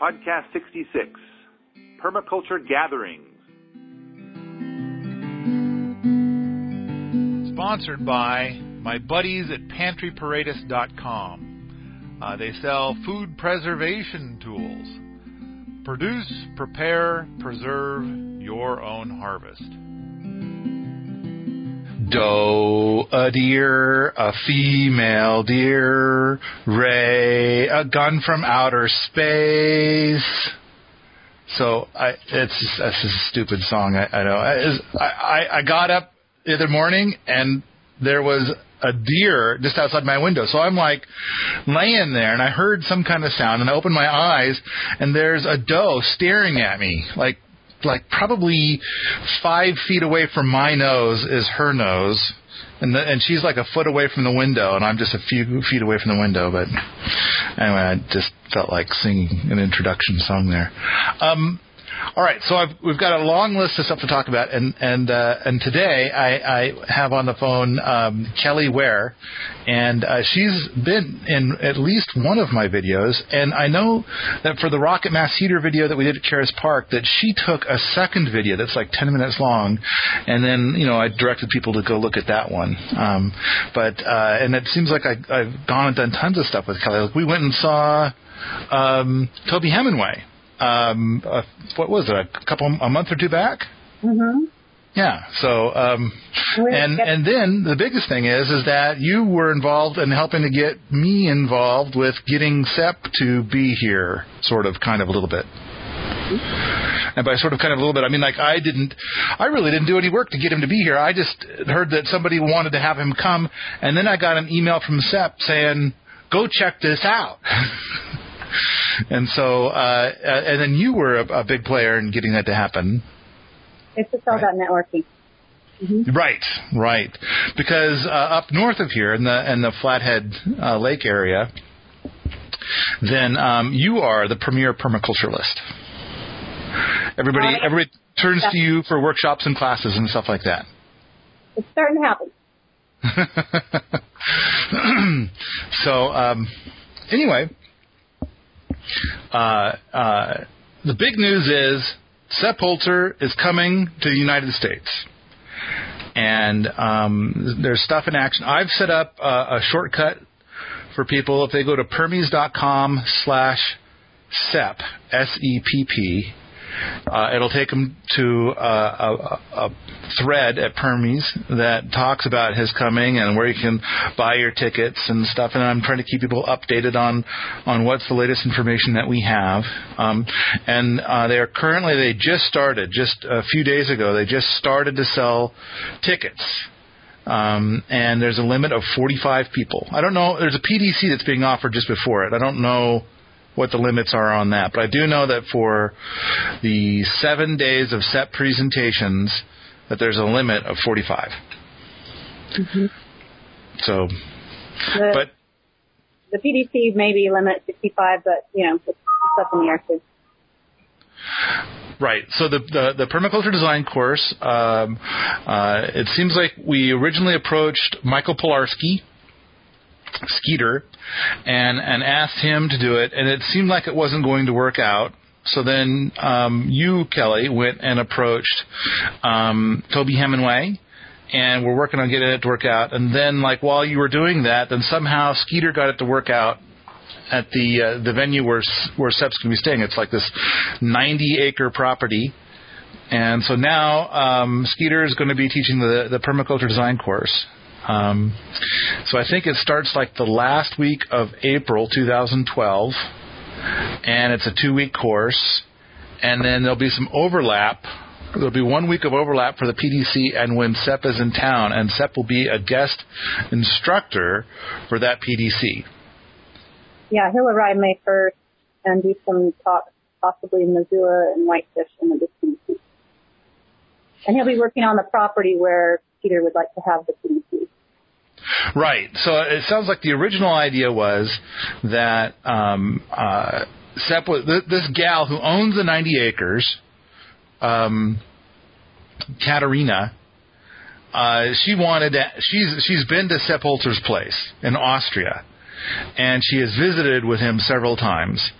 Podcast 66 Permaculture Gatherings. Sponsored by my buddies at pantryparadise.com. Uh, they sell food preservation tools. Produce, prepare, preserve your own harvest. Doe, a deer, a female deer, Ray, a gun from outer space. So I, it's that's a stupid song. I, I know. I, I I got up the other morning and there was a deer just outside my window. So I'm like laying there and I heard some kind of sound and I opened my eyes and there's a doe staring at me like like probably five feet away from my nose is her nose, and the, and she's like a foot away from the window, and I'm just a few feet away from the window. But anyway, I just felt like singing an introduction song there. Um, all right, so I've, we've got a long list of stuff to talk about, and and uh, and today I, I have on the phone um, Kelly Ware, and uh, she's been in at least one of my videos, and I know that for the Rocket Mass Heater video that we did at Caras Park, that she took a second video that's like ten minutes long, and then you know I directed people to go look at that one. Um, but uh, and it seems like I, I've gone and done tons of stuff with Kelly. Like we went and saw um, Toby Hemenway um, uh, what was it, a couple, a month or two back? Mm-hmm. Yeah. So, um, and and then the biggest thing is is that you were involved in helping to get me involved with getting Sepp to be here, sort of, kind of, a little bit. And by sort of kind of a little bit, I mean like I didn't, I really didn't do any work to get him to be here. I just heard that somebody wanted to have him come, and then I got an email from Sepp saying, "Go check this out." and so, uh, and then you were a, a, big player in getting that to happen. It's just all right. about networking. Mm-hmm. Right, right. Because uh, up north of here in the in the Flathead uh, Lake area, then um, you are the premier permaculturalist. Everybody, right. everybody turns to you for workshops and classes and stuff like that. It's starting to happen. so, um, anyway, uh, uh, the big news is Sepp Holzer is coming to the United States. And um, there's stuff in action. I've set up a shortcut for people if they go to permies.com slash Sepp, S-E-P-P, uh, it'll take them to uh, a, a, thread at Permies that talks about his coming and where you can buy your tickets and stuff. And I'm trying to keep people updated on on what's the latest information that we have. Um, and uh, they are currently they just started just a few days ago. They just started to sell tickets. Um, and there's a limit of 45 people. I don't know. There's a PDC that's being offered just before it. I don't know what the limits are on that. But I do know that for the seven days of Sepp presentations, that there's a limit of 45. Mm-hmm. So, the, but the PDC maybe limit 65, but you know, it's, up in the air too. Right. So the the, the permaculture design course, um, uh, it seems like we originally approached Michael Pilarski, Skeeter and and asked him to do it, and it seemed like it wasn't going to work out. So then um, you, Kelly, went and approached um, Toby Hemenway, and we're working on getting it to work out. And then, like while you were doing that, then somehow Skeeter got it to work out at the uh, the venue where where Sepp's going to be staying. It's like this 90 acre property. And so now um, Skeeter is going to be teaching the, the permaculture design course. Um, so I think it starts like the last week of April 2012, and it's a two week course, and then there'll be some overlap. There'll be one week of overlap for the PDC and when Sepp is in town, and Sepp will be a guest instructor for that PDC. Yeah, he'll arrive May 1st and do some talks, possibly in Missoula and Whitefish in the PDC. And he'll be working on the property where Peter would like to have the PDC. Right. So it sounds like the original idea was that um, uh, Sepp was, this gal who owns the 90 acres, um, Katerina, uh, she wanted to, she's she's been to Sepp Holzer's place in Austria, and she has visited with him several times.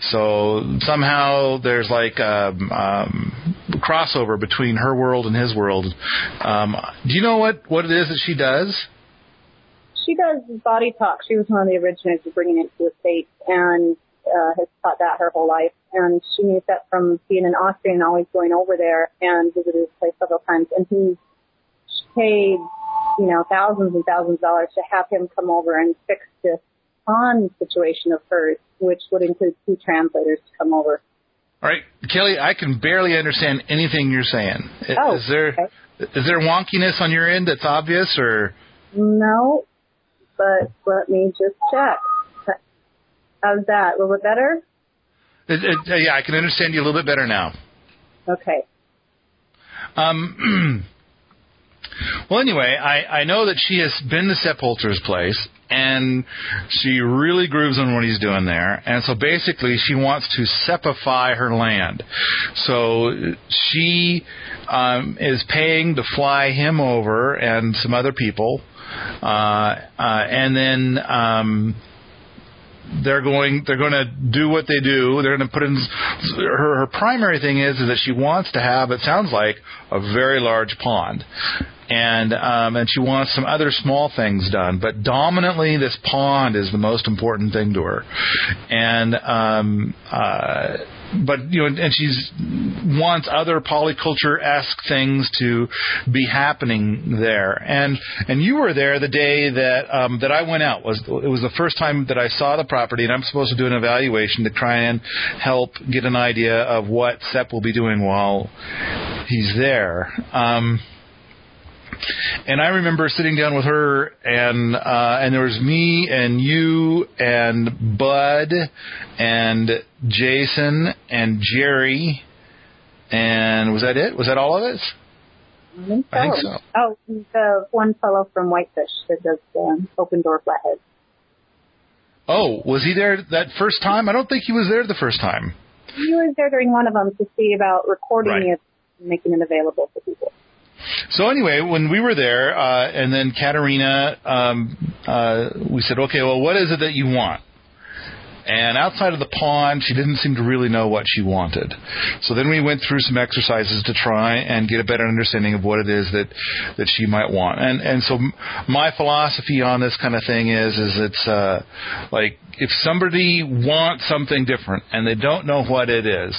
So somehow there's like a um, um, crossover between her world and his world. Um, do you know what what it is that she does? She does body talk. She was one of the originators of bringing it to the states, and uh, has taught that her whole life. And she knew that from being an Austrian, always going over there and visited his place several times. And he paid, you know, thousands and thousands of dollars to have him come over and fix this pond situation of hers, which would include two translators to come over. All right, Kelly, I can barely understand anything you're saying. Oh, is there okay. is there wonkiness on your end that's obvious, or No, but let me just check. How's that? A little bit better? it, it, yeah, I can understand you a little bit better now. Okay. Um, well, anyway, I, I know that she has been to Sepp place, and she really grooves on what he's doing there. And so basically, she wants to sepify her land. So she um, is paying to fly him over and some other people, uh, uh, and then. Um, they're going they're going to do what they do. They're going to put in her her primary thing is is that she wants to have it sounds like a very large pond. And um and she wants some other small things done. But dominantly this pond is the most important thing to her. And um uh but you know, and she's wants other polyculture esque things to be happening there. And and you were there the day that um, that I went out. Was it was the first time that I saw the property, and I'm supposed to do an evaluation to try and help get an idea of what Sepp will be doing while he's there. Um, and I remember sitting down with her, and uh, and there was me and you and Bud and Jason and Jerry, and was that it? Was that all of us? I think so. I think so. Oh, the one fellow from Whitefish that does um, open door flathead. Oh, was he there that first time? I don't think he was there the first time. He was there during one of them to see about recording Right. it and making it available for people. So anyway, when we were there, uh, and then Katerina, um, uh, we said, okay, well, what is it that you want? And outside of the pond, she didn't seem to really know what she wanted. So then we went through some exercises to try and get a better understanding of what it is that that she might want. And and so my philosophy on this kind of thing is is it's uh, like if somebody wants something different and they don't know what it is,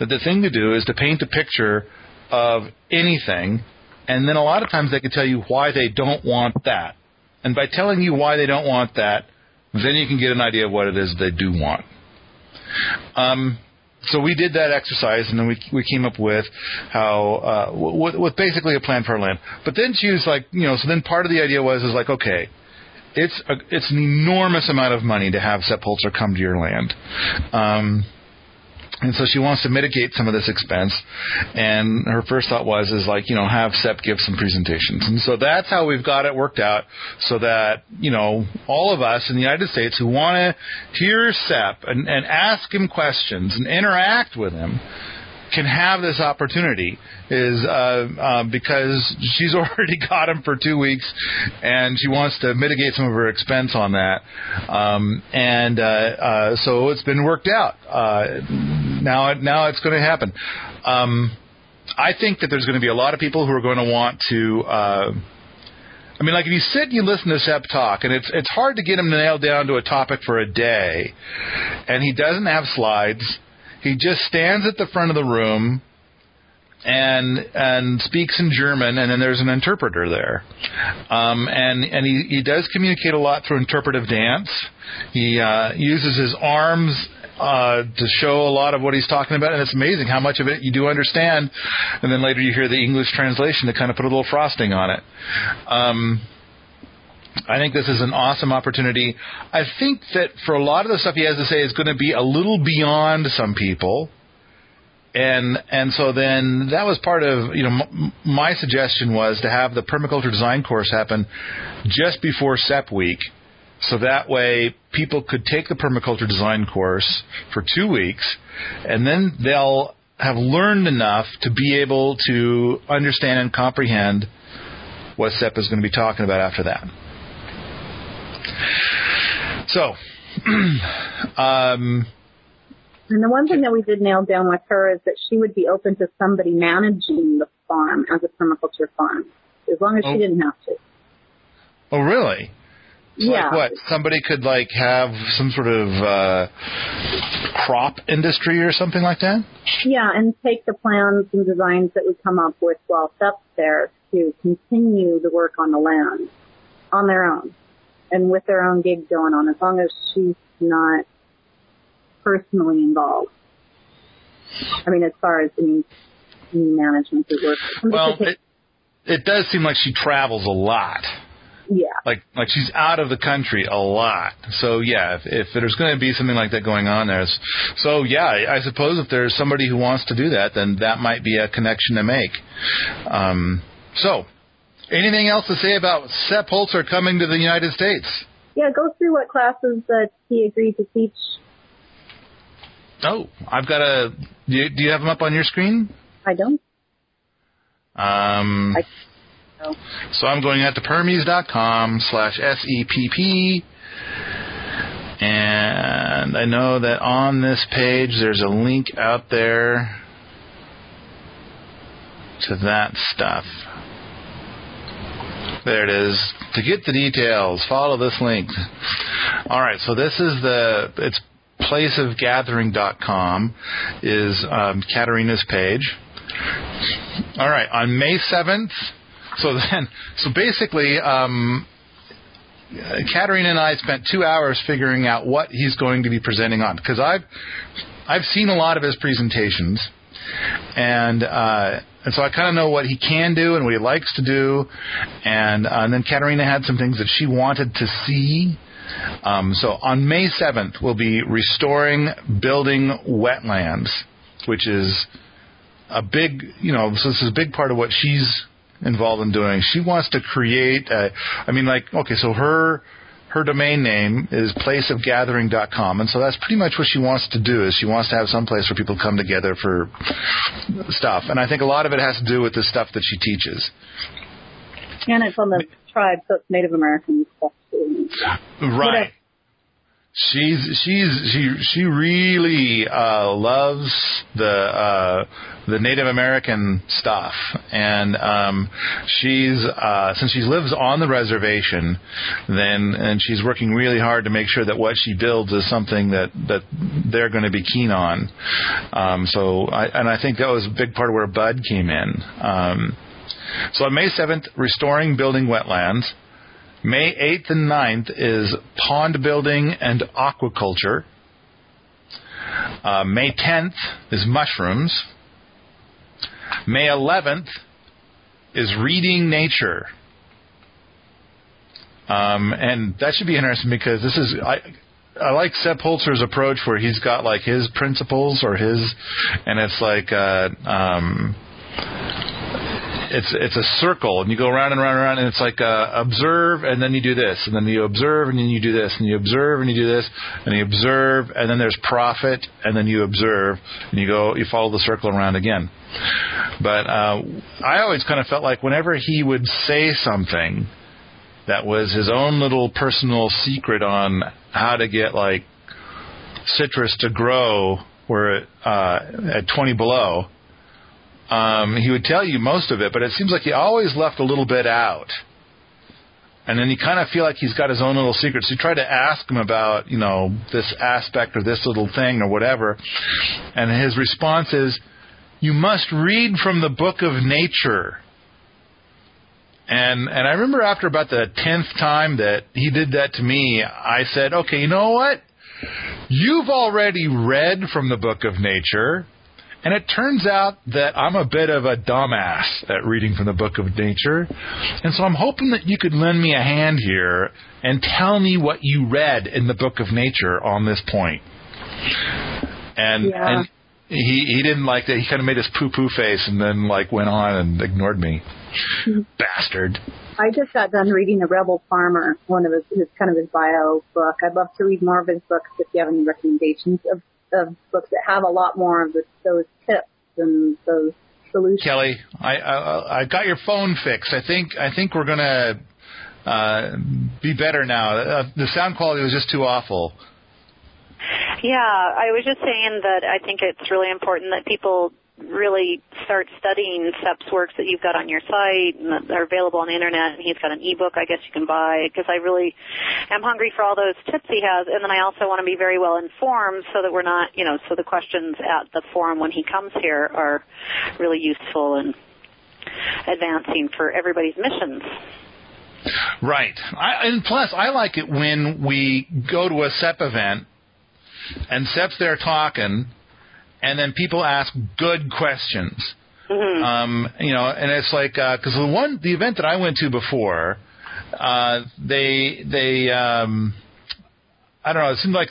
that the thing to do is to paint a picture of anything, and then a lot of times they can tell you why they don't want that. And by telling you why they don't want that, then you can get an idea of what it is they do want. Um, so we did that exercise, and then we we came up with how uh, with, with basically a plan for our land. But then she was like, you know, so then part of the idea was is like, okay, it's a, it's an enormous amount of money to have Sepp Holzer come to your land. Um, and so she wants to mitigate some of this expense. And her first thought was, is like, you know, have Sepp give some presentations. And so that's how we've got it worked out so that, you know, all of us in the United States who want to hear Sepp and, and ask him questions and interact with him can have this opportunity is uh, uh, because she's already got him for two weeks, and she wants to mitigate some of her expense on that, um, and uh, uh, so it's been worked out. Now, now it's going to happen. Um, I think that there's going to be a lot of people who are going to want to. Uh, I mean, like if you sit and you listen to Sepp talk, and it's it's hard to get him to nail down to a topic for a day, and he doesn't have slides. He just stands at the front of the room and and speaks in German, and then there's an interpreter there. Um, and and he, he does communicate a lot through interpretive dance. He uh, uses his arms uh, to show a lot of what he's talking about, and it's amazing how much of it you do understand. And then later you hear the English translation to kind of put a little frosting on it. Um, I think this is an awesome opportunity. I think that for a lot of the stuff he has to say is going to be a little beyond some people. And and so then that was part of you know m- my suggestion was to have the permaculture design course happen just before Sepp week, so that way people could take the permaculture design course for two weeks, and then they'll have learned enough to be able to understand and comprehend what Sepp is going to be talking about after that. So, um, And the one thing that we did nail down with her is that she would be open to somebody managing the farm as a permaculture farm, as long as Oh. she didn't have to. Oh, really? Yeah. Like what? Somebody could like have some sort of uh, crop industry or something like that. Yeah, and take the plans and designs that we come up with while Sepp's there to continue the work on the land on their own and with their own gig going on, as long as she's not personally involved. I mean, as far as any, any management of work. Well, it, it does seem like she travels a lot. Yeah. Like like she's out of the country a lot. So yeah, if, if there's going to be something like that going on there, so yeah, I suppose if there's somebody who wants to do that, then that might be a connection to make. Um, so, anything else to say about Sepp Holzer coming to the United States? Yeah, go through what classes that he agreed to teach. Oh, I've got a. Do you, do you have them up on your screen? I don't Um, I-. so I'm going out to permies.com slash S-E-P-P. And I know that on this page there's a link out there to that stuff. There it is. To get the details, follow this link. All right, so this is the it's placeofgathering.com is um, Katarina's page. All right, on May 7th, so then, so basically, um, Katarina and I spent two hours figuring out what he's going to be presenting on because I've I've seen a lot of his presentations, and uh, and so I kind of know what he can do and what he likes to do, and, uh, and then Katarina had some things that she wanted to see. Um, so on May 7th, we'll be restoring building wetlands, which is a big, you know, so this is a big part of what she's involved in doing. She wants to create, a, I mean, like, okay, so her her domain name is placeofgathering.com, and so that's pretty much what she wants to do. Is she wants to have some place where people come together for stuff, and I think a lot of it has to do with the stuff that she teaches. And it's on the tribe, so it's Native American stuff too. Right. She's she's she she really uh, loves the uh, the Native American stuff, and um, she's uh, since she lives on the reservation, then and she's working really hard to make sure that what she builds is something that that they're going to be keen on. Um, so I, and I think that was a big part of where Bud came in. Um, so on May seventh, restoring building wetlands. May 8th and 9th is pond building and aquaculture. Uh, May 10th is mushrooms. May 11th is reading nature. Um, and that should be interesting because this is I I like Sepp Holzer's approach where he's got like his principles or his, and it's like uh, um, it's it's a circle and you go around and around and around and it's like uh, observe and then you do this and then you observe and then you do this and you observe and you do this and you observe and then there's profit and then you observe and you go you follow the circle around again. But uh, I always kind of felt like whenever he would say something that was his own little personal secret on how to get like citrus to grow where uh, at 20 below um, he would tell you most of it, but it seems like he always left a little bit out. And then you kind of feel like he's got his own little secrets. You try to ask him about, you know, this aspect or this little thing or whatever, and his response is, "You must read from the book of nature." And and I remember after about the tenth time that he did that to me, I said, "Okay, you know what? You've already read from the book of nature." And it turns out that I'm a bit of a dumbass at reading from the book of nature. And so I'm hoping that you could lend me a hand here and tell me what you read in the book of nature on this point. And, Yeah. and he, he didn't like that. He kind of made his poo poo face and then like went on and ignored me. Bastard. I just got done reading The Rebel Farmer, one of his, his kind of his bio book. I'd love to read more of his books if you have any recommendations of, of books that have a lot more of the, those tips and those solutions. Kelly, I, I I got your phone fixed. I think I think we're gonna uh, be better now. Uh, the sound quality was just too awful. Yeah, I was just saying that I think it's really important that people really start studying Sepp's works that you've got on your site and that are available on the internet. And he's got an ebook I guess you can buy because I really am hungry for all those tips he has. And then I also want to be very well informed so that we're not, you know, so the questions at the forum when he comes here are really useful and advancing for everybody's missions. Right. I, and plus, I like it when we go to a Sepp event and Sepp's there talking and then people ask good questions. Mm-hmm. Um, you know, and it's like because the one the event that I went to before, uh, they they um, I don't know. It seemed like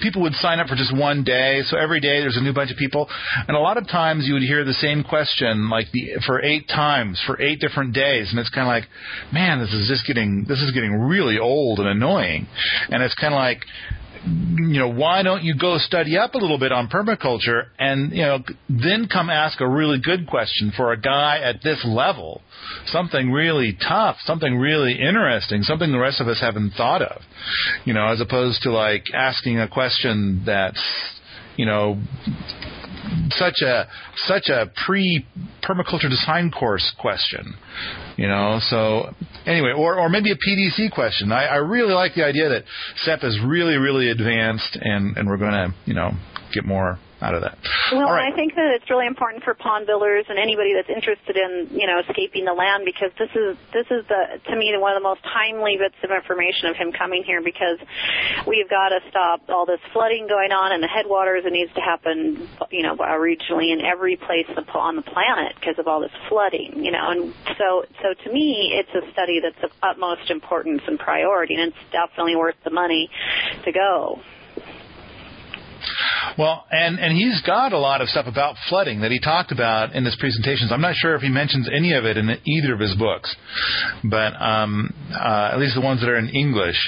people would sign up for just one day, so every day there's a new bunch of people, and a lot of times you would hear the same question like the for eight times for eight different days, and it's kind of like, man, this is just getting this is getting really old and annoying, and it's kind of like you know, why don't you go study up a little bit on permaculture and, you know, then come ask a really good question for a guy at this level? Something really tough, something really interesting, something the rest of us haven't thought of, you know, as opposed to like asking a question that's, you know, such a such a pre permaculture design course question, you know. So anyway, or or maybe a PDC question. I, I really like the idea that Sepp is really really advanced, and and we're going to you know get more out of that. Well, right. I think that it's really important for pond builders and anybody that's interested in, you know, escaping the land because this is this is the to me one of the most timely bits of information of him coming here because we've got to stop all this flooding going on in the headwaters. It needs to happen, you know, regionally in every place on the planet because of all this flooding, you know. And so so to me, it's a study that's of utmost importance and priority, and it's definitely worth the money to go. Well, and and he's got a lot of stuff about flooding that he talked about in his presentations. I'm not sure if he mentions any of it in either of his books, but um, uh, at least the ones that are in English.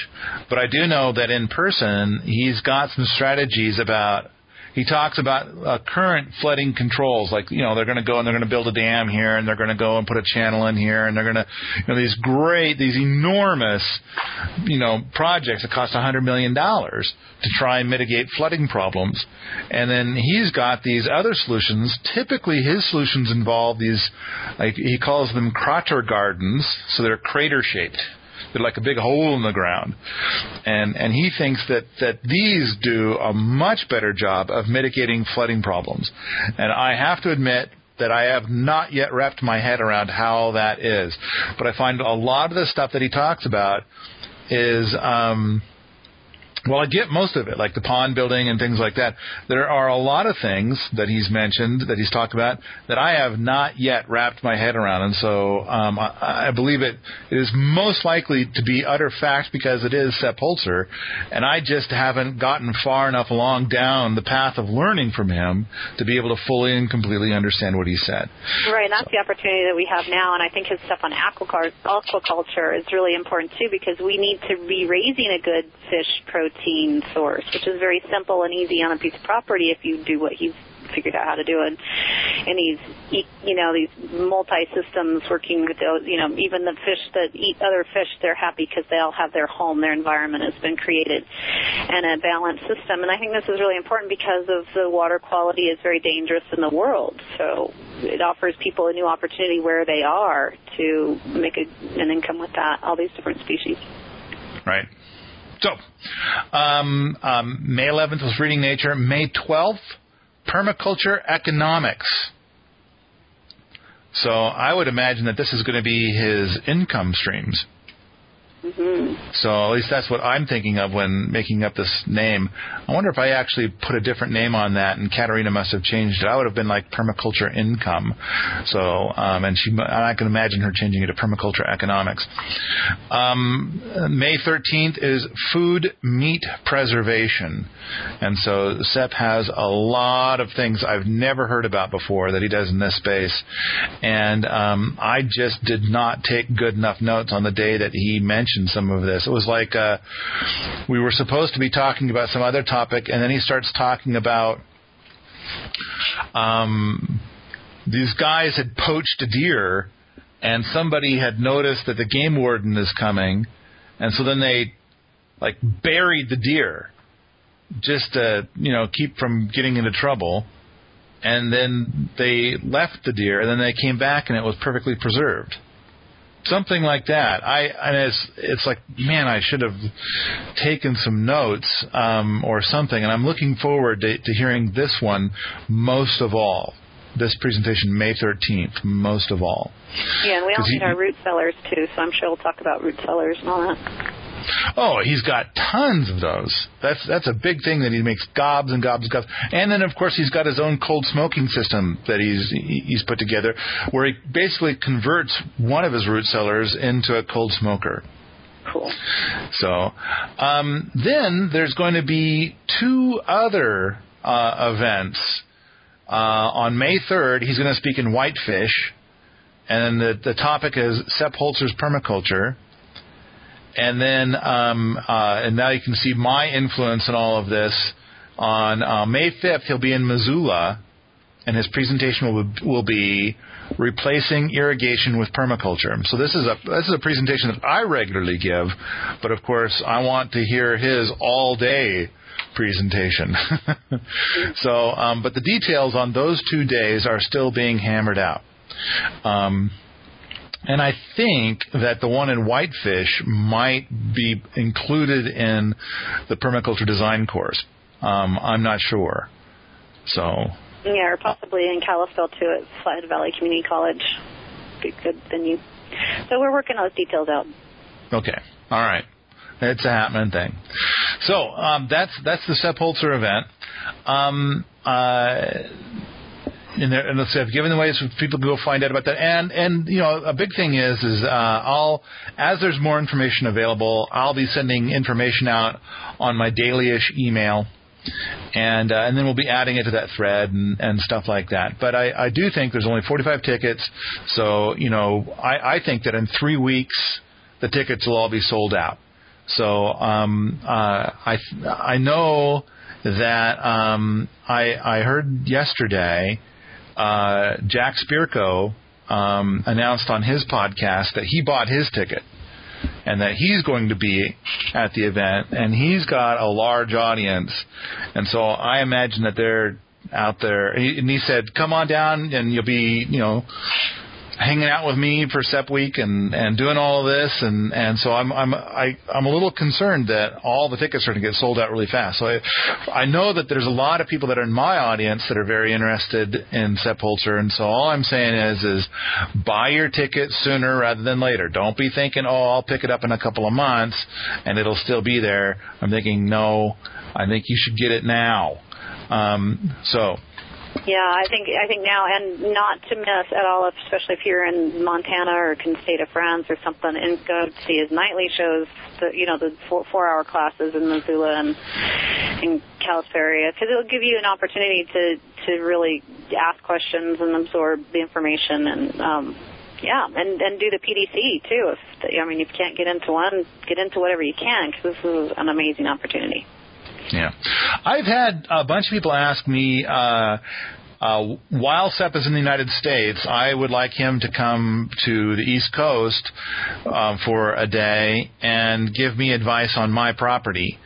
But I do know that in person, he's got some strategies about he talks about uh, current flooding controls, like you know they're going to go and they're going to build a dam here, and they're going to go and put a channel in here, and they're going to you know these great, these enormous, you know projects that cost a hundred million dollars to try and mitigate flooding problems, and then he's got these other solutions. Typically, his solutions involve these, like he calls them crater gardens, so they're crater shaped they're like a big hole in the ground. And and he thinks that that these do a much better job of mitigating flooding problems. And I have to admit that I have not yet wrapped my head around how that is. But I find a lot of the stuff that he talks about is um well, I get most of it, like the pond building and things like that. There are a lot of things that he's mentioned, that he's talked about, that I have not yet wrapped my head around. And so um, I, I believe it, it is most likely to be utter fact because it is Sepp Holzer. And I just haven't gotten far enough along down the path of learning from him to be able to fully and completely understand what he said. Right, and that's so. the opportunity that we have now. And I think his stuff on aquaculture is really important too because we need to be raising a good fish protein protein source, which is very simple and easy on a piece of property if you do what he's figured out how to do it. And he's, you know, these multi-systems working with those, you know, even the fish that eat other fish, they're happy because they all have their home, their environment has been created, and a balanced system. And I think this is really important because of the water quality is very dangerous in the world. So it offers people a new opportunity where they are to make a, an income with that, all these different species. Right. So, um, um, May 11th was Reading Nature. May 12th, Permaculture Economics. So I would imagine that this is going to be his income streams. Mm-hmm. So at least that's what I'm thinking of when making up this name. I wonder if I actually put a different name on that, and Katerina must have changed it. I would have been like permaculture income. So um, and she, I can imagine her changing it to permaculture economics. Um, May 13th is food meat preservation, and so Sepp has a lot of things I've never heard about before that he does in this space, and um, I just did not take good enough notes on the day that he mentioned some of this. It was like uh, we were supposed to be talking about some other topic, and then he starts talking about um, these guys had poached a deer, and somebody had noticed that the game warden is coming, and so then they like buried the deer just to you know keep from getting into trouble. And then they left the deer, and then they came back, and it was perfectly preserved something like that. I and it's it's like man, I should have taken some notes um, or something. And I'm looking forward to, to hearing this one most of all. This presentation, May 13th, most of all. Yeah, and we all need our root cellars too, so I'm sure we'll talk about root cellars and all that. Oh, he's got tons of those. That's that's a big thing that he makes gobs and gobs and gobs. And then of course he's got his own cold smoking system that he's he's put together, where he basically converts one of his root cellars into a cold smoker. Cool. So um, then there's going to be two other uh, events. Uh, on May 3rd, he's going to speak in Whitefish, and the, the topic is Sepp Holzer's permaculture. And then, um, uh, and now you can see my influence in all of this. On uh, May 5th, he'll be in Missoula, and his presentation will, will be replacing irrigation with permaculture. So this is a this is a presentation that I regularly give, but of course I want to hear his all day presentation. so, um, but the details on those two days are still being hammered out. Um, and I think that the one in Whitefish might be included in the permaculture design course. Um, I'm not sure. So, Yeah, or possibly in Kalispell too at Flathead Valley Community College. Be good venue. So we're working those details out. okay, all right, it's a happening thing. So um, that's that's the Sepp Holzer event. Um, uh, and, there, and let's say I've given the ways for people to go find out about that. And and you know a big thing is is uh, I'll as there's more information available, I'll be sending information out on my dailyish email. And uh, and then we'll be adding it to that thread and, and stuff like that. But I, I do think there's only 45 tickets, so you know I, I think that in three weeks the tickets will all be sold out. So um, uh, I I know that um, I I heard yesterday uh, Jack Spirko um, announced on his podcast that he bought his ticket and that he's going to be at the event and he's got a large audience. And so I imagine that they're out there. And he said come on down and you'll be you know hanging out with me for Sepp Week and and doing all of this and and so I'm I'm I I'm a little concerned that all the tickets are going to get sold out really fast. So I I know that there's a lot of people that are in my audience that are very interested in Holzer and so all I'm saying is is buy your ticket sooner rather than later. Don't be thinking oh I'll pick it up in a couple of months and it'll still be there. I'm thinking no, I think you should get it now. Um, so Yeah, I think I think now, and not to miss at all, especially if you're in Montana or State of France or something, and go see his nightly shows. The you know the four, four hour classes in Missoula and in Kalispell area, because it'll give you an opportunity to to really ask questions and absorb the information and. um yeah, and and do the PDC too. If I mean, if you can't get into one, get into whatever you can because this is an amazing opportunity. Yeah. I've had a bunch of people ask me, uh, uh, while Sepp is in the United States, I would like him to come to the East Coast uh, for a day and give me advice on my property.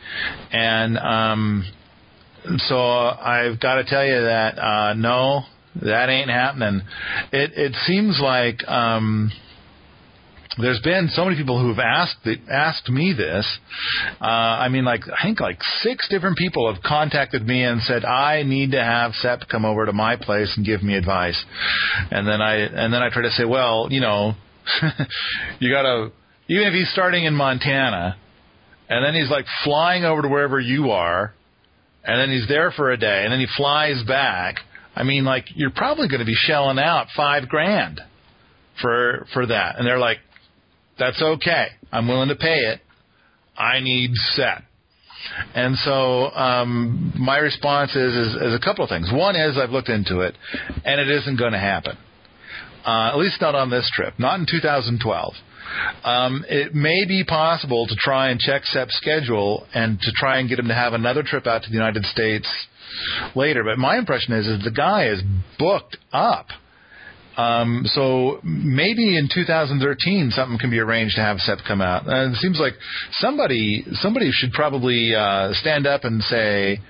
And um, so I've got to tell you that uh, no, that ain't happening. It it seems like. Um, there's been so many people who've asked asked me this. Uh, I mean, like I think like six different people have contacted me and said I need to have Sepp come over to my place and give me advice. And then I and then I try to say, well, you know, you got to even if he's starting in Montana, and then he's like flying over to wherever you are, and then he's there for a day, and then he flies back. I mean, like you're probably going to be shelling out five grand for for that, and they're like, that's okay. I'm willing to pay it. I need Sepp. And so um, my response is, is, is a couple of things. One is I've looked into it, and it isn't going to happen. Uh, at least not on this trip, not in 2012. Um, it may be possible to try and check Sepp's schedule and to try and get him to have another trip out to the United States later. But my impression is, is the guy is booked up. Um, so maybe in 2013 something can be arranged to have Sepp come out. And it seems like somebody somebody should probably uh, stand up and say,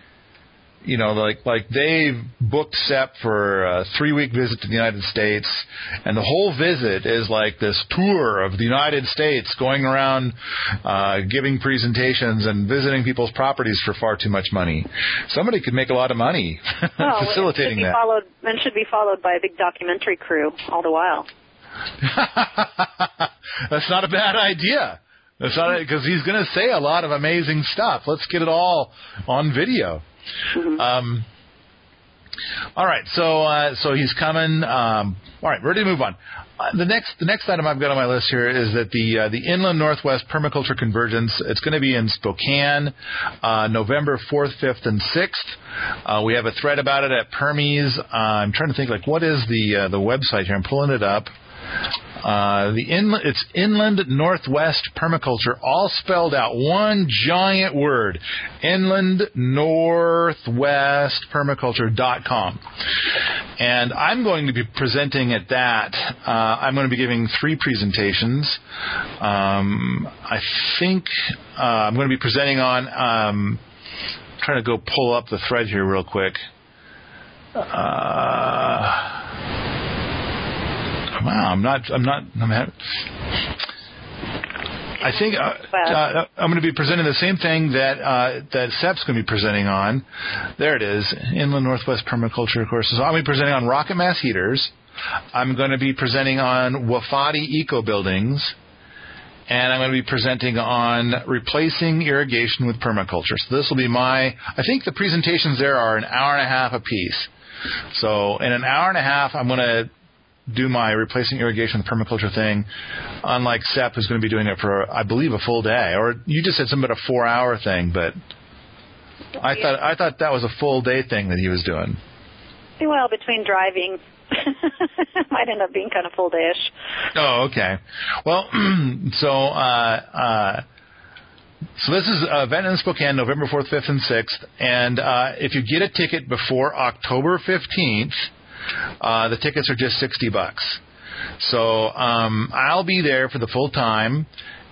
you know, like like they've booked Sepp for a three week visit to the United States, and the whole visit is like this tour of the United States, going around, uh, giving presentations and visiting people's properties for far too much money. Somebody could make a lot of money facilitating it should be that. Followed, and should be followed by a big documentary crew all the while. That's not a bad idea. That's not because he's going to say a lot of amazing stuff. Let's get it all on video. Um, all right, so uh, so he's coming. Um, all right, ready to move on. Uh, the next the next item I've got on my list here is that the uh, the Inland Northwest Permaculture Convergence. It's going to be in Spokane, uh, November fourth, fifth, and sixth. Uh, we have a thread about it at Permies. Uh, I'm trying to think like what is the the website here. I'm pulling it up. Uh, the it's inland northwest permaculture, all spelled out, one giant word, inland northwest permaculture.com. And I'm going to be presenting at that. Uh, I'm going to be giving three presentations. Um, I think uh, I'm going to be presenting on. Um, trying to go pull up the thread here real quick. Uh, Wow, I'm not. I'm not. I'm. Ha- I think uh, uh, I'm going to be presenting the same thing that uh, that Sepp's going to be presenting on. There it is, Inland Northwest Permaculture courses. I'm going to be presenting on rocket mass heaters. I'm going to be presenting on wofati eco buildings, and I'm going to be presenting on replacing irrigation with permaculture. So this will be my. I think the presentations there are an hour and a half apiece. So in an hour and a half, I'm going to do my replacing irrigation with permaculture thing, unlike Sepp, who's going to be doing it for, I believe, a full day. Or you just said something about a four-hour thing, but I Yeah. thought I thought that was a full day thing that he was doing. Well, between driving, might end up being kind of full dayish. Oh, okay. Well, so uh, uh, so this is uh, event in Spokane, November fourth, fifth, and sixth. And uh, if you get a ticket before October fifteenth, uh, the tickets are just sixty bucks. So um, I'll be there for the full time.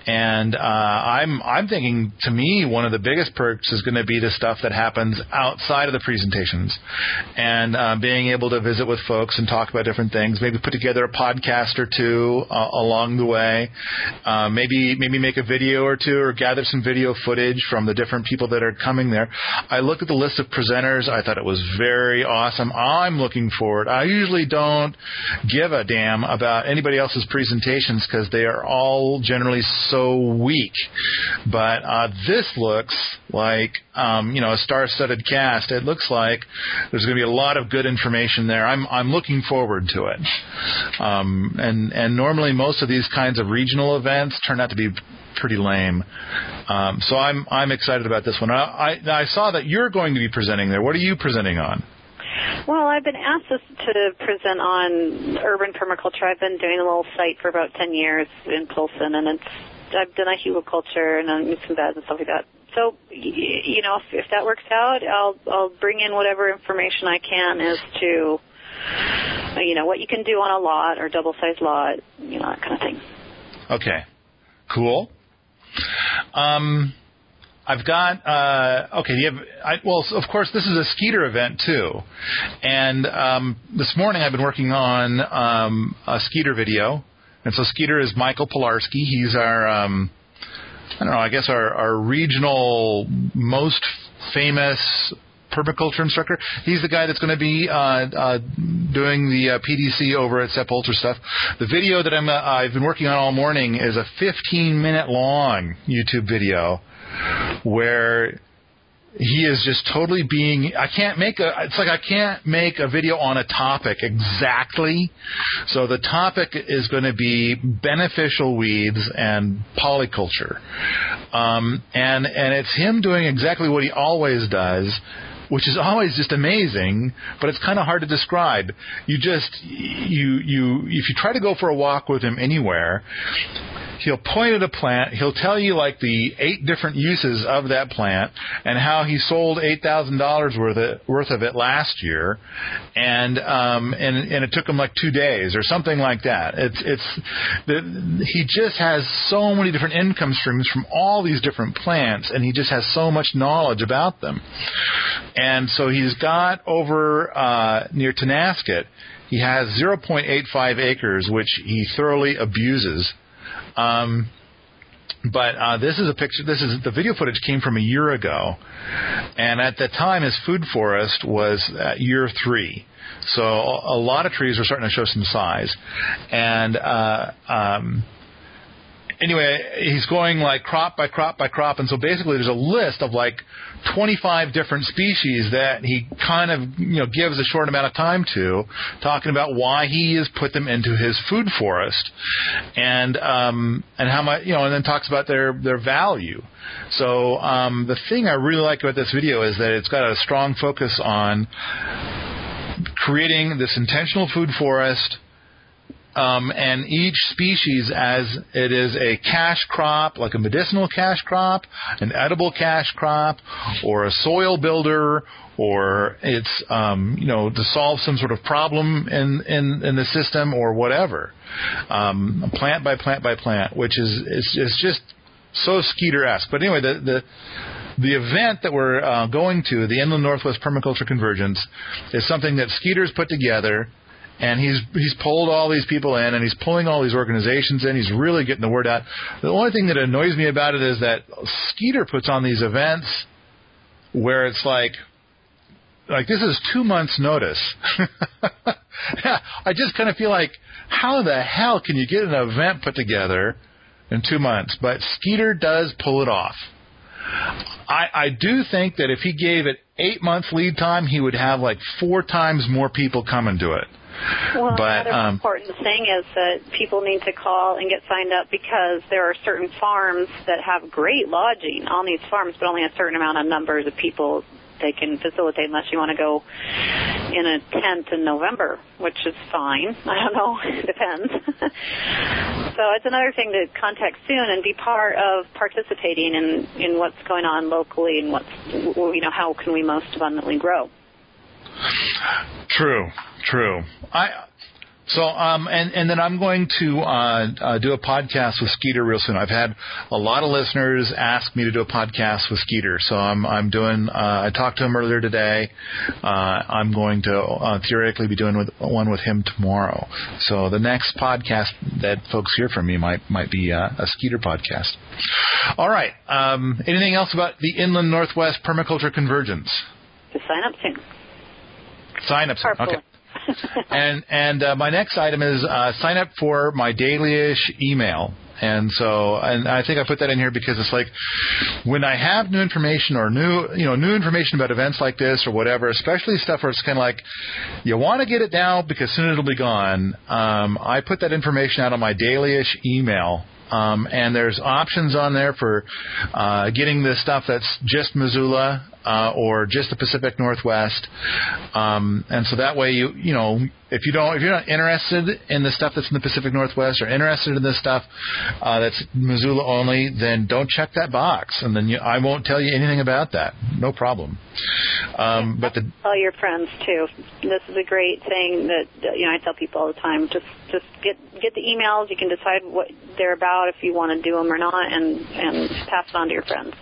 And uh, I'm I'm thinking to me one of the biggest perks is going to be the stuff that happens outside of the presentations, and uh, being able to visit with folks and talk about different things. Maybe put together a podcast or two uh, along the way. Uh, maybe maybe make a video or two or gather some video footage from the different people that are coming there. I looked at the list of presenters. I thought it was very awesome. I'm looking forward. I usually don't give a damn about anybody else's presentations because they are all generally so weak. But uh, this looks like um, you know a star-studded cast. It looks like there's going to be a lot of good information there. I'm I'm looking forward to it. Um, and and normally most of these kinds of regional events turn out to be pretty lame. Um, so I'm I'm excited about this one. I, I I saw that you're going to be presenting there. What are you presenting on? Well, I've been asked to present on urban permaculture. I've been doing a little site for about 10 years in Polson, and it's I've done a hugelkultur and done some beds and stuff like that. So, you know, if, if that works out, I'll I'll bring in whatever information I can as to, you know, what you can do on a lot or double-sized lot, you know, that kind of thing. Okay, cool. Um, I've got uh, okay. You have I, well, of course, this is a Skeeter event too, and um, this morning I've been working on um, a Skeeter video, and so Skeeter is Michael Pilarski. He's our um, I don't know. I guess our, our regional most famous permaculture instructor. He's the guy that's going to be uh, uh, doing the uh, PDC over at Sepp Holzer stuff. The video that I'm uh, I've been working on all morning is a 15 minute long YouTube video where he is just totally being I can't make a it's like I can't make a video on a topic exactly. So the topic is going to be beneficial weeds and polyculture. Um, and and it's him doing exactly what he always does which is always just amazing, but it's kind of hard to describe. You just you you if you try to go for a walk with him anywhere, he'll point at a plant. He'll tell you like the eight different uses of that plant and how he sold eight thousand dollars worth of, worth of it last year, and um, and and it took him like two days or something like that. It's it's the, he just has so many different income streams from all these different plants, and he just has so much knowledge about them. And so he's got over uh, near Tonasket. He has 0.85 acres, which he thoroughly abuses um, but uh, this is a picture. This is the video footage came from a year ago, and at the time, his food forest was year three. So a lot of trees were starting to show some size, and uh, um, anyway, he's going like crop by crop by crop, and so basically there's a list of like 25 different species that he kind of you know gives a short amount of time to, talking about why he has put them into his food forest, and um, and how much you know, and then talks about their their value. So um, the thing I really like about this video is that it's got a strong focus on creating this intentional food forest um, and each species as it is a cash crop, like a medicinal cash crop, an edible cash crop, or a soil builder, or it's um, you know to solve some sort of problem in in, in the system or whatever, um, plant by plant by plant, which is is, is just so Skeeter-esque. But anyway, the the the event that we're uh, going to, the Inland Northwest Permaculture Convergence, is something that Skeeter's put together and he's he's pulled all these people in and he's pulling all these organizations in. He's really getting the word out. The only thing that annoys me about it is that Skeeter puts on these events where it's like like this is two months notice. I just kind of feel like how the hell can you get an event put together in two months? But Skeeter does pull it off. I, I do think that if he gave it eight months lead time, he would have like four times more people coming to it. Well, but, another um, important thing is that people need to call and get signed up because there are certain farms that have great lodging on these farms, but only a certain amount of numbers of people they can facilitate unless you want to go in a tent in November, which is fine. I don't know, It depends. so it's another thing to contact soon and be part of participating in in what's going on locally and what's you know how can we most abundantly grow. True, true. I so um and and then I'm going to uh, uh, do a podcast with Skeeter real soon. I've had a lot of listeners ask me to do a podcast with Skeeter, so I'm I'm doing. Uh, I talked to him earlier today. Uh, I'm going to uh, theoretically be doing with, one with him tomorrow. So the next podcast that folks hear from me might might be uh, a Skeeter podcast. All right. Um, anything else about the Inland Northwest Permaculture Convergence? To sign up soon. Sign up. soon. Carpool. Okay. and and uh, my next item is uh, sign up for my dailyish email. And so, and I think I put that in here because it's like when I have new information or new, you know, new information about events like this or whatever, especially stuff where it's kind of like you want to get it now because soon it'll be gone. Um, I put that information out on my dailyish email um, and there's options on there for uh, getting the stuff that's just Missoula uh, or just the Pacific Northwest. Um, and so that way you you know if you don't if you're not interested in the stuff that's in the Pacific Northwest or interested in this stuff uh, that's Missoula only, then don't check that box, and then you, I won't tell you anything about that. No problem. Um, but the tell your friends too. This is a great thing that that, you know I tell people all the time. Just just get get the emails. You can decide what they're about if you want to do them or not, and and pass it on to your friends.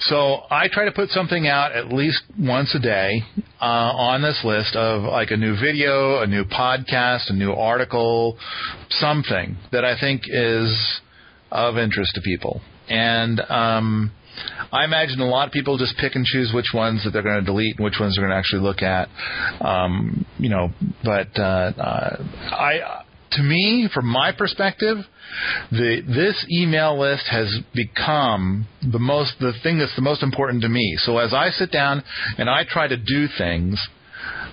So I try to put something out at least once a day uh, on this list of like a new video, a new podcast, a new article, something that I think is of interest to people. And um, I imagine a lot of people just pick and choose which ones that they're going to delete and which ones they're going to actually look at. Um, you know, but uh, uh, I to me, from my perspective, the, this email list has become the most the thing that's the most important to me. So as I sit down and I try to do things,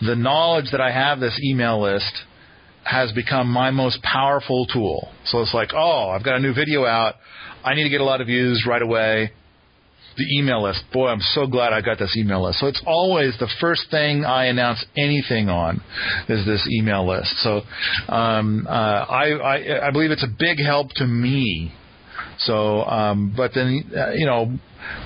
the knowledge that I have this email list has become my most powerful tool. So it's like, oh, I've got a new video out. I need to get a lot of views right away. The email list. Boy, I'm so glad I got this email list. So it's always the first thing I announce anything on is this email list. So um, uh, I, I I believe it's a big help to me. So, um, but then uh, you know,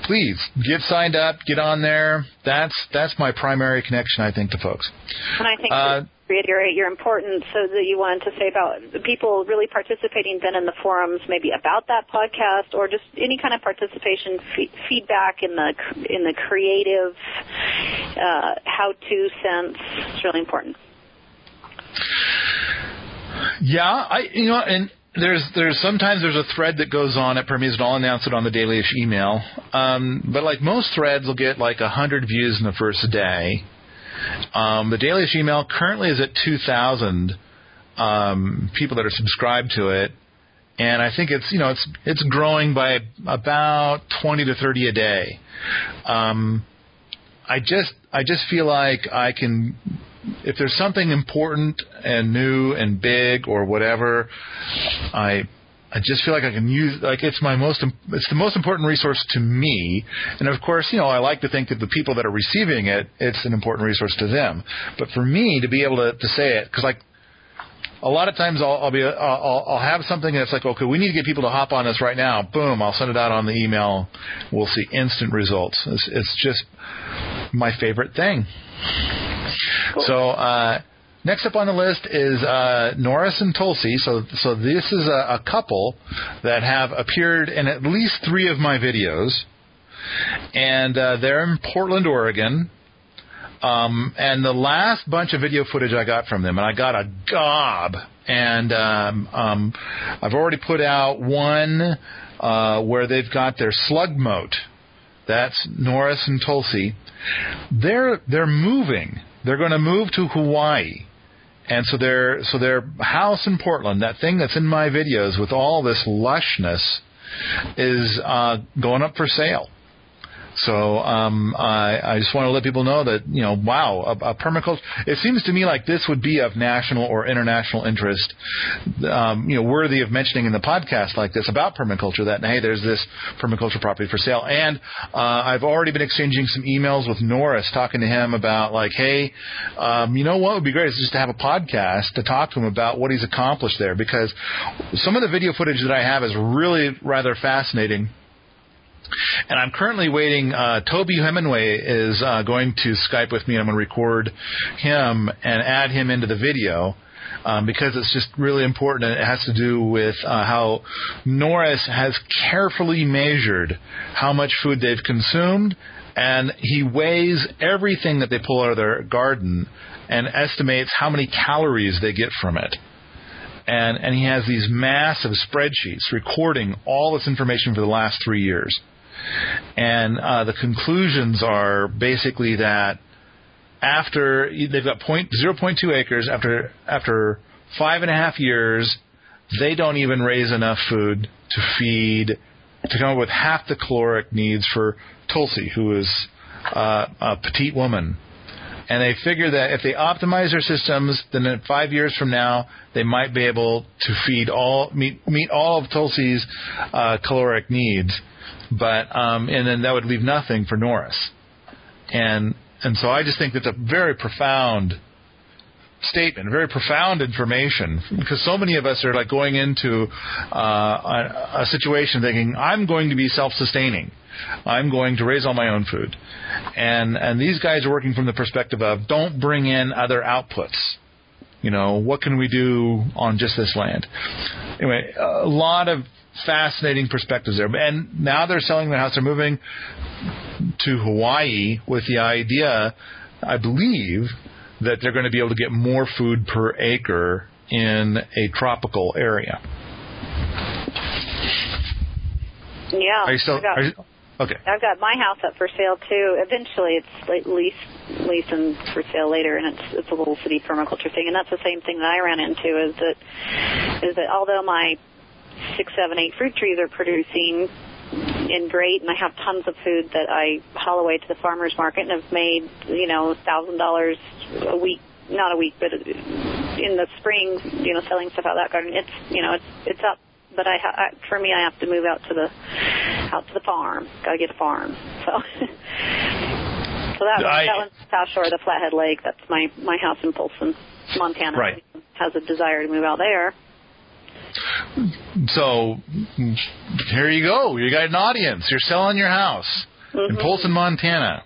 please get signed up, get on there. That's that's my primary connection, I think, to folks. And I think Uh, reiterate your importance so that you wanted to say about people really participating then in the forums, maybe about that podcast or just any kind of participation fe- feedback in the in the creative uh, how-to sense. It's really important. Yeah, I you know, and there's there's sometimes there's a thread that goes on at Permies, and I'll announce it on the dailyish email. Um, but like most threads, will get like a hundred views in the first day. Um, the dailyish email currently is at two thousand um, people that are subscribed to it, and I think it's you know it's it's growing by about twenty to thirty a day. Um, I just I just feel like I can if there's something important and new and big or whatever, I I just feel like I can use like it's my most it's the most important resource to me. And of course, you know, I like to think that the people that are receiving it, it's an important resource to them. But for me to be able to to say it because like a lot of times I'll, I'll be I'll, I'll have something that's like okay we need to get people to hop on this right now. Boom I'll send it out on the email. We'll see instant results. It's, it's just my favorite thing. So uh, next up on the list is uh, Norris and Tulsi. So so this is a, a couple that have appeared in at least three of my videos, and uh, they're in Portland, Oregon. Um, and the last bunch of video footage I got from them, and I got a gob, and um, um, I've already put out one uh, where they've got their slug moat. That's Norris and Tulsi. They're they're moving. They're going to move to Hawaii. And so their so their house in Portland, that thing that's in my videos with all this lushness, is uh, going up for sale. So um, I, I just want to let people know that you know, wow, a, a permaculture. It seems to me like this would be of national or international interest, um, you know, worthy of mentioning in the podcast like this about permaculture. That hey, there's this permaculture property for sale, and uh, I've already been exchanging some emails with Norris, talking to him about like, hey, um, you know what would be great is just to have a podcast to talk to him about what he's accomplished there, because some of the video footage that I have is really rather fascinating. And I'm currently waiting. Uh, Toby Hemenway is uh, going to Skype with me. and I'm going to record him and add him into the video um, because it's just really important. And it has to do with uh, how Norris has carefully measured how much food they've consumed, and he weighs everything that they pull out of their garden and estimates how many calories they get from it and and he has these massive spreadsheets recording all this information for the last three years. And uh, the conclusions are basically that after they've got point zero point two acres, after after five and a half years, they don't even raise enough food to feed to come up with half the caloric needs for Tulsi, who is uh, a petite woman. And they figure that if they optimize their systems, then in five years from now, they might be able to feed all meet meet all of Tulsi's uh, caloric needs, but um, and then that would leave nothing for Norris, and and so I just think that's a very profound statement, very profound information, because so many of us are like going into uh, a, a situation thinking, I'm going to be self-sustaining. I'm going to raise all my own food. And and these guys are working from the perspective of don't bring in other outputs. You know, what can we do on just this land? Anyway, a lot of fascinating perspectives there. And now they're selling their house. They're moving to Hawaii with the idea, I believe, that they're going to be able to get more food per acre in a tropical area. Yeah. Are you still? Got, Are you, okay. I've got my house up for sale too. Eventually, it's like lease lease and for sale later, and it's it's a little city permaculture thing, and that's the same thing that I ran into. Is that is that although my six, seven, eight fruit trees are producing in great, and I have tons of food that I haul away to the farmers market, and have made you know thousand dollars a week, not a week, but in the spring, you know, selling stuff out of that garden. It's you know it's it's up, but I, ha- I for me, I have to move out to the out to the farm. Got to get a farm. So, so that one, I- that one's South Shore of the Flathead Lake. That's my my house in Polson, Montana. Right. Has a desire to move out there. So here you go. You got an audience. You're selling your house in Mhm. Polson, Montana,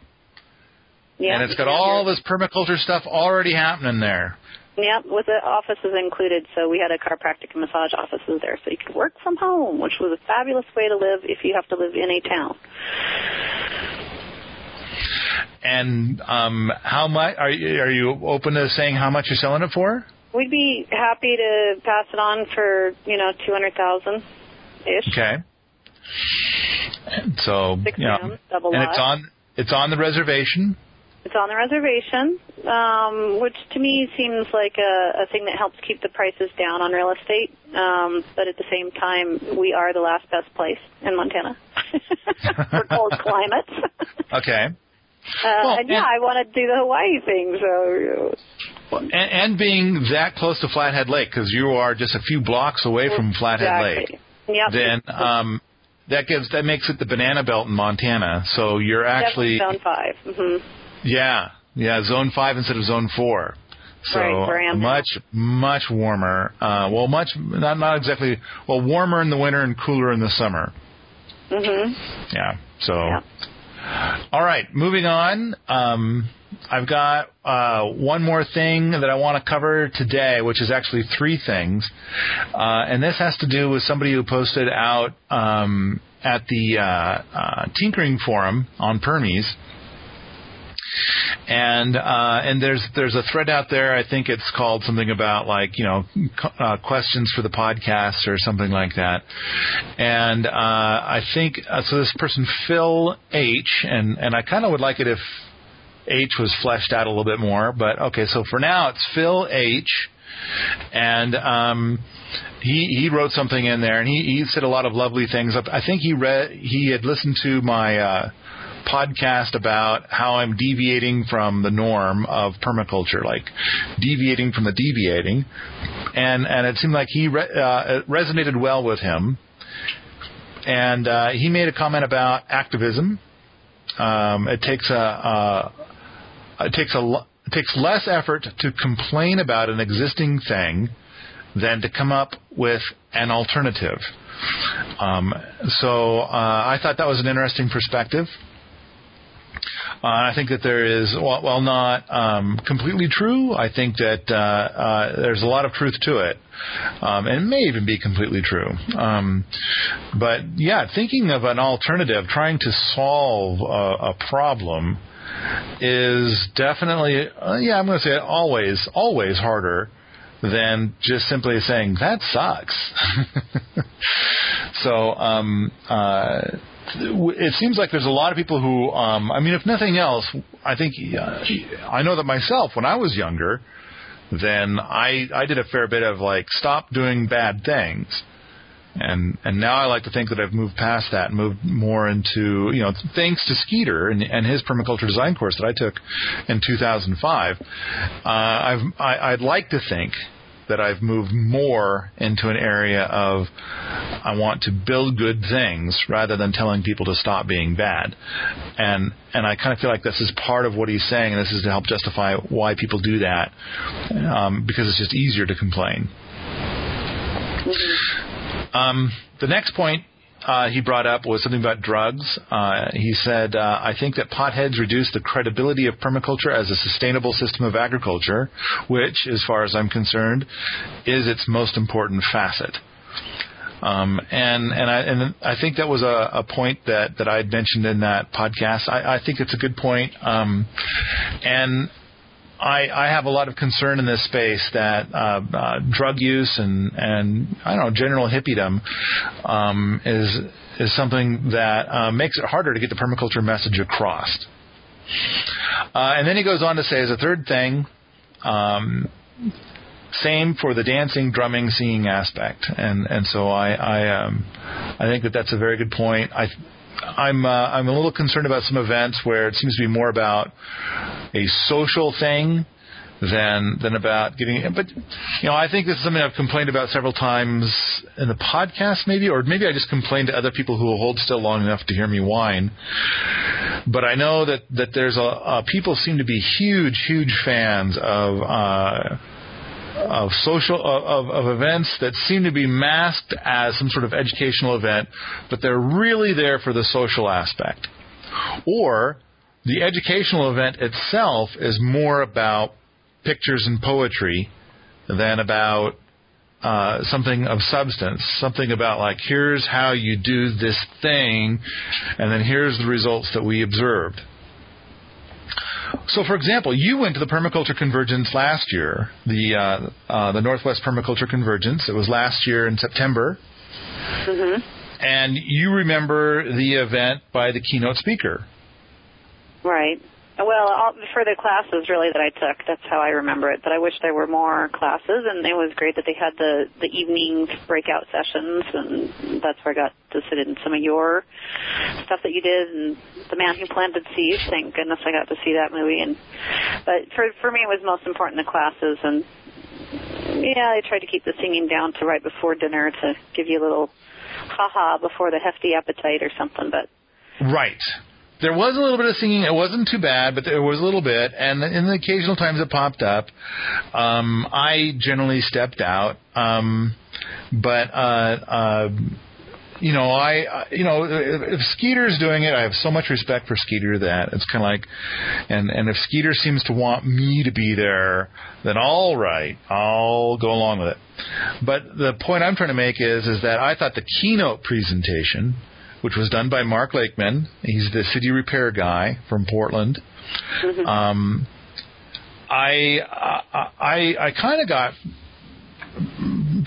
Yeah, and it's got all this permaculture stuff already happening there. Yeah, with the offices included. So we had a chiropractic and massage offices there, so you could work from home, which was a fabulous way to live if you have to live in a town. And um, how much are you, are you open to saying how much you're selling it for? We'd be happy to pass it on for you know two hundred thousand ish. Okay. So Six you know, rooms, double and lot. it's on it's on the reservation. It's on the reservation, um, which to me seems like a, a thing that helps keep the prices down on real estate. Um, but at the same time, we are the last best place in Montana for cold climates. Okay. Uh, Well, and yeah, and- I want to do the Hawaii thing, so And, and being that close to Flathead Lake, because you are just a few blocks away from Flathead Lake, exactly. Yep. then um, that gives that makes it the banana belt in Montana. So you're actually Definitely zone 5 Mm-hmm. yeah yeah zone five instead of zone four. So Right, where I am now. much much warmer. Uh, well, much not not exactly well warmer in the winter and cooler in the summer. Mhm. Yeah. So. Yeah. All right, moving on. Um, I've got uh, one more thing that I want to cover today, which is actually three things, uh, and this has to do with somebody who posted out um, at the uh, uh, Tinkering Forum on Permies. And uh, and there's there's a thread out there. I think it's called something about like you know uh, questions for the podcast or something like that. And uh, I think uh, so. This person Phil H. and and I kind of would like it if H was fleshed out a little bit more. But okay, so for now it's Phil H. And um, he he wrote something in there, and he, he said a lot of lovely things. I think he read he had listened to my uh, podcast about how I'm deviating from the norm of permaculture, like deviating from the deviating, and and it seemed like he re- uh, resonated well with him. And uh, he made a comment about activism. Um, it takes a, a it takes a it takes less effort to complain about an existing thing than to come up with an alternative. Um, so uh, I thought that was an interesting perspective. Uh, I think that there is, while, while not um, completely true, I think that uh, uh, there's a lot of truth to it, um, and it may even be completely true. Um, but yeah, thinking of an alternative, trying to solve a, a problem, is definitely, uh, yeah, I'm going to say it always, always harder than just simply saying that sucks. so um, uh, it seems like there's a lot of people who, um, I mean, if nothing else, I think uh, I know that myself when I was younger, then I I did a fair bit of like stop doing bad things. And and now I like to think that I've moved past that, and moved more into you know thanks to Skeeter and, and his permaculture design course that I took in 2005. Uh, I've I, I'd like to think that I've moved more into an area of I want to build good things rather than telling people to stop being bad. And and I kind of feel like this is part of what he's saying, and this is to help justify why people do that, um, because it's just easier to complain. Um, the next point uh, he brought up was something about drugs. Uh, he said, uh, I think that potheads reduce the credibility of permaculture as a sustainable system of agriculture, which, as far as I'm concerned, is its most important facet. Um, and and I and I think that was a, a point that that I had mentioned in that podcast. I, I think it's a good point. Um, and I, I have a lot of concern in this space that uh, uh, drug use and, and I don't know general hippiedom um, is is something that uh, makes it harder to get the permaculture message across. Uh, and then he goes on to say, as a third thing, um, same for the dancing, drumming, singing aspect, and and so I I um, I think that that's a very good point. I I'm uh, I'm a little concerned about some events where it seems to be more about a social thing than than about getting. But you know, I think this is something I've complained about several times in the podcast, maybe, or maybe I just complained to other people who will hold still long enough to hear me whine. But I know that that there's a, a people seem to be huge, huge fans of. Uh, of social of, of events that seem to be masked as some sort of educational event, but they're really there for the social aspect. Or the educational event itself is more about pictures and poetry than about uh, something of substance, something about like here's how you do this thing, and then here's the results that we observed. So, for example, you went to the permaculture convergence last year, the uh, uh, the Northwest Permaculture Convergence. It was last year in September, Mhm. and you remember the event by the keynote speaker. Right. Well, all, for the classes really that I took, that's how I remember it. But I wish there were more classes, and it was great that they had the the evening breakout sessions, and that's where I got to sit in some of your stuff that you did, and the man who planted seeds. Thank goodness I got to see that movie. And but for for me, it was most important the classes, and yeah, I tried to keep the singing down to right before dinner to give you a little ha ha before the hefty appetite or something. But Right. There was a little bit of singing. It wasn't too bad, but there was a little bit. And in the occasional times it popped up, um, I generally stepped out. Um, but, uh, uh, you know, I, I- you know, if, if Skeeter's doing it, I have so much respect for Skeeter that it's kind of like, and and if Skeeter seems to want me to be there, then all right, I'll go along with it. But the point I'm trying to make is, is that I thought the keynote presentation, which was done by Mark Lakeman, he's the city repair guy from Portland. Um, I I I, I kind of got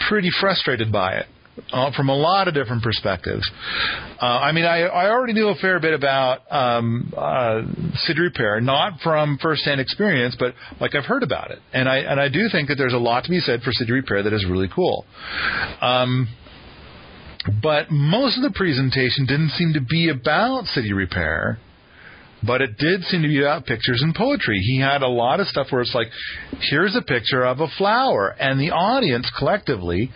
pretty frustrated by it uh, from a lot of different perspectives. Uh, I mean, I, I already knew a fair bit about um, uh, city repair, not from firsthand experience, but like I've heard about it, and I and I do think that there's a lot to be said for city repair that is really cool. Um, but most of the presentation didn't seem to be about city repair but it did seem to be about pictures and poetry. He had a lot of stuff where it's like, here's a picture of a flower, and the audience collectively,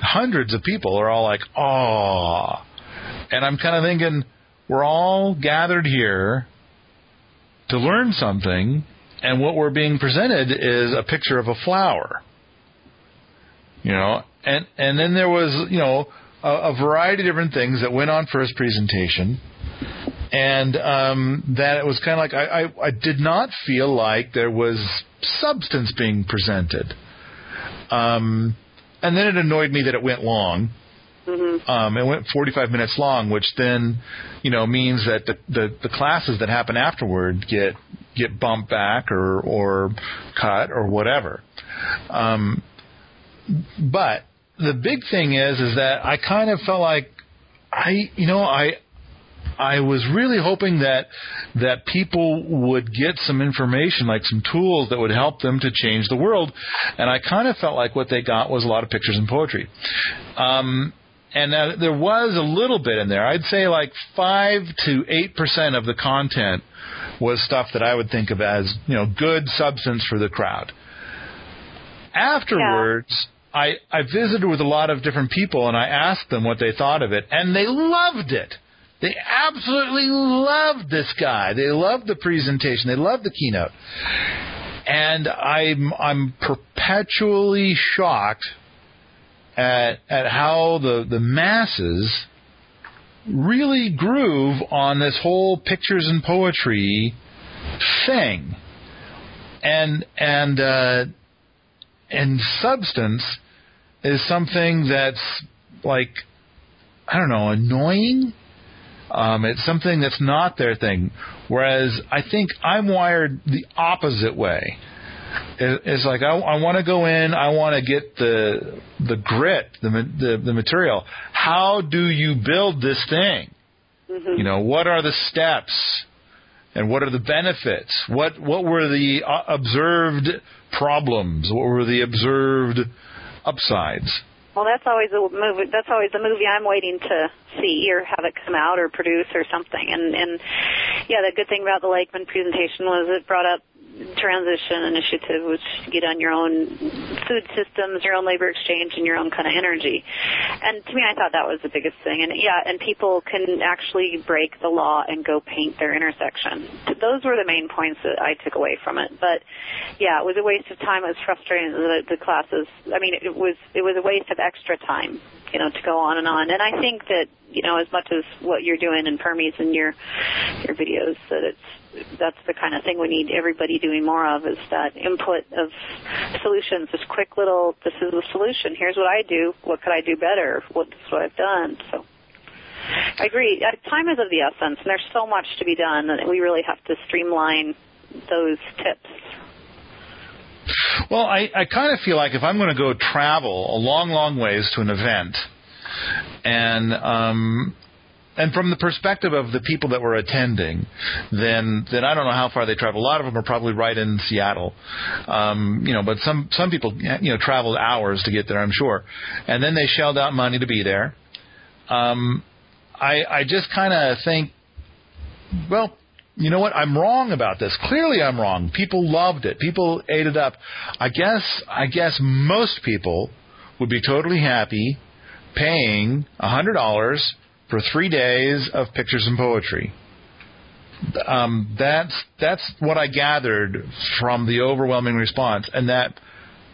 hundreds of people are all like, oh. And I'm kind of thinking, we're all gathered here to learn something, and what we're being presented is a picture of a flower. You know, and and then there was, you know, a, a variety of different things that went on for his presentation and um, that it was kind of like I, I, I did not feel like there was substance being presented. Um, and then it annoyed me that it went long. hmm Um, it went 45 minutes long, which then, you know, means that the, the, the classes that happen afterward get get bumped back or or cut or whatever. Um, but the big thing is, is that I kind of felt like I, you know, I I was really hoping that that people would get some information, like some tools that would help them to change the world, and I kind of felt like what they got was a lot of pictures and poetry. Um, and uh, there was a little bit in there. I'd say like five to eight percent of the content was stuff that I would think of as you know good substance for the crowd. Afterwards, I I visited with a lot of different people and I asked them what they thought of it, and they loved it. They absolutely loved this guy. They loved the presentation. They loved the keynote. And I'm I'm perpetually shocked at at how the the masses really groove on this whole pictures and poetry thing. And and uh, and substance is something that's like I don't know annoying. Um, it's something that's not their thing. Whereas I think I'm wired the opposite way. It- It's like I, I want to go in. I want to get the the grit, the, the the material. How do you build this thing? You know, what are the steps, and what are the benefits? What what were the uh, observed problems? What were the observed upsides? Well, that's always a movie. That's always the movie I'm waiting to see or have it come out or produce or something. And and yeah, the good thing about the Lakeman presentation was it brought up transition initiative which get on your own food systems, your own labor exchange, and your own kind of energy. And to me, I thought that was the biggest thing. And yeah, and people can actually break the law and go paint their intersection. Those were the main points that I took away from it. But yeah, it was a waste of time. It was frustrating. The, the classes. I mean, it was it was a waste of extra time you know, to go on and on. And I think that, you know, as much as what you're doing in Permies and your your videos, that it's that's the kind of thing we need everybody doing more of is that input of solutions, this quick little this is the solution. Here's what I do. What could I do better? What's what I've done? So I agree. Uh, time is of the essence, and there's so much to be done that we really have to streamline those tips well, I, I kind of feel like if I'm going to go travel a long, long ways to an event, and um, and from the perspective of the people that were attending, then then I don't know how far they travel. A lot of them are probably right in Seattle, um, you know. But some some people you know traveled hours to get there, I'm sure, and then they shelled out money to be there. Um, I I just kind of think, well, you know what? I'm wrong about this. Clearly, I'm wrong. People loved it. People ate it up. I guess. I guess most people would be totally happy paying a hundred dollars for three days of pictures and poetry. Um, that's that's what I gathered from the overwhelming response, and that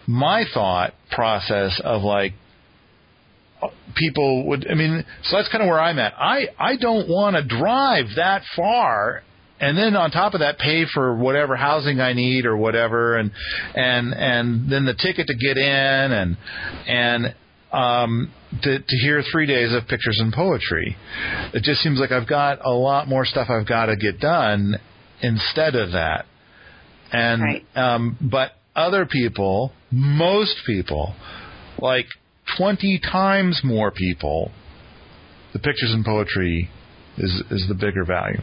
my thought process of like people would. I mean, so that's kind of where I'm at. I I don't want to drive that far and then on top of that pay for whatever housing I need or whatever and and and then the ticket to get in and and um to to hear 3 days of pictures and poetry. It just seems like I've got a lot more stuff I've got to get done instead of that. And right. um but other people most people like 20 times more people the pictures and poetry is is the bigger value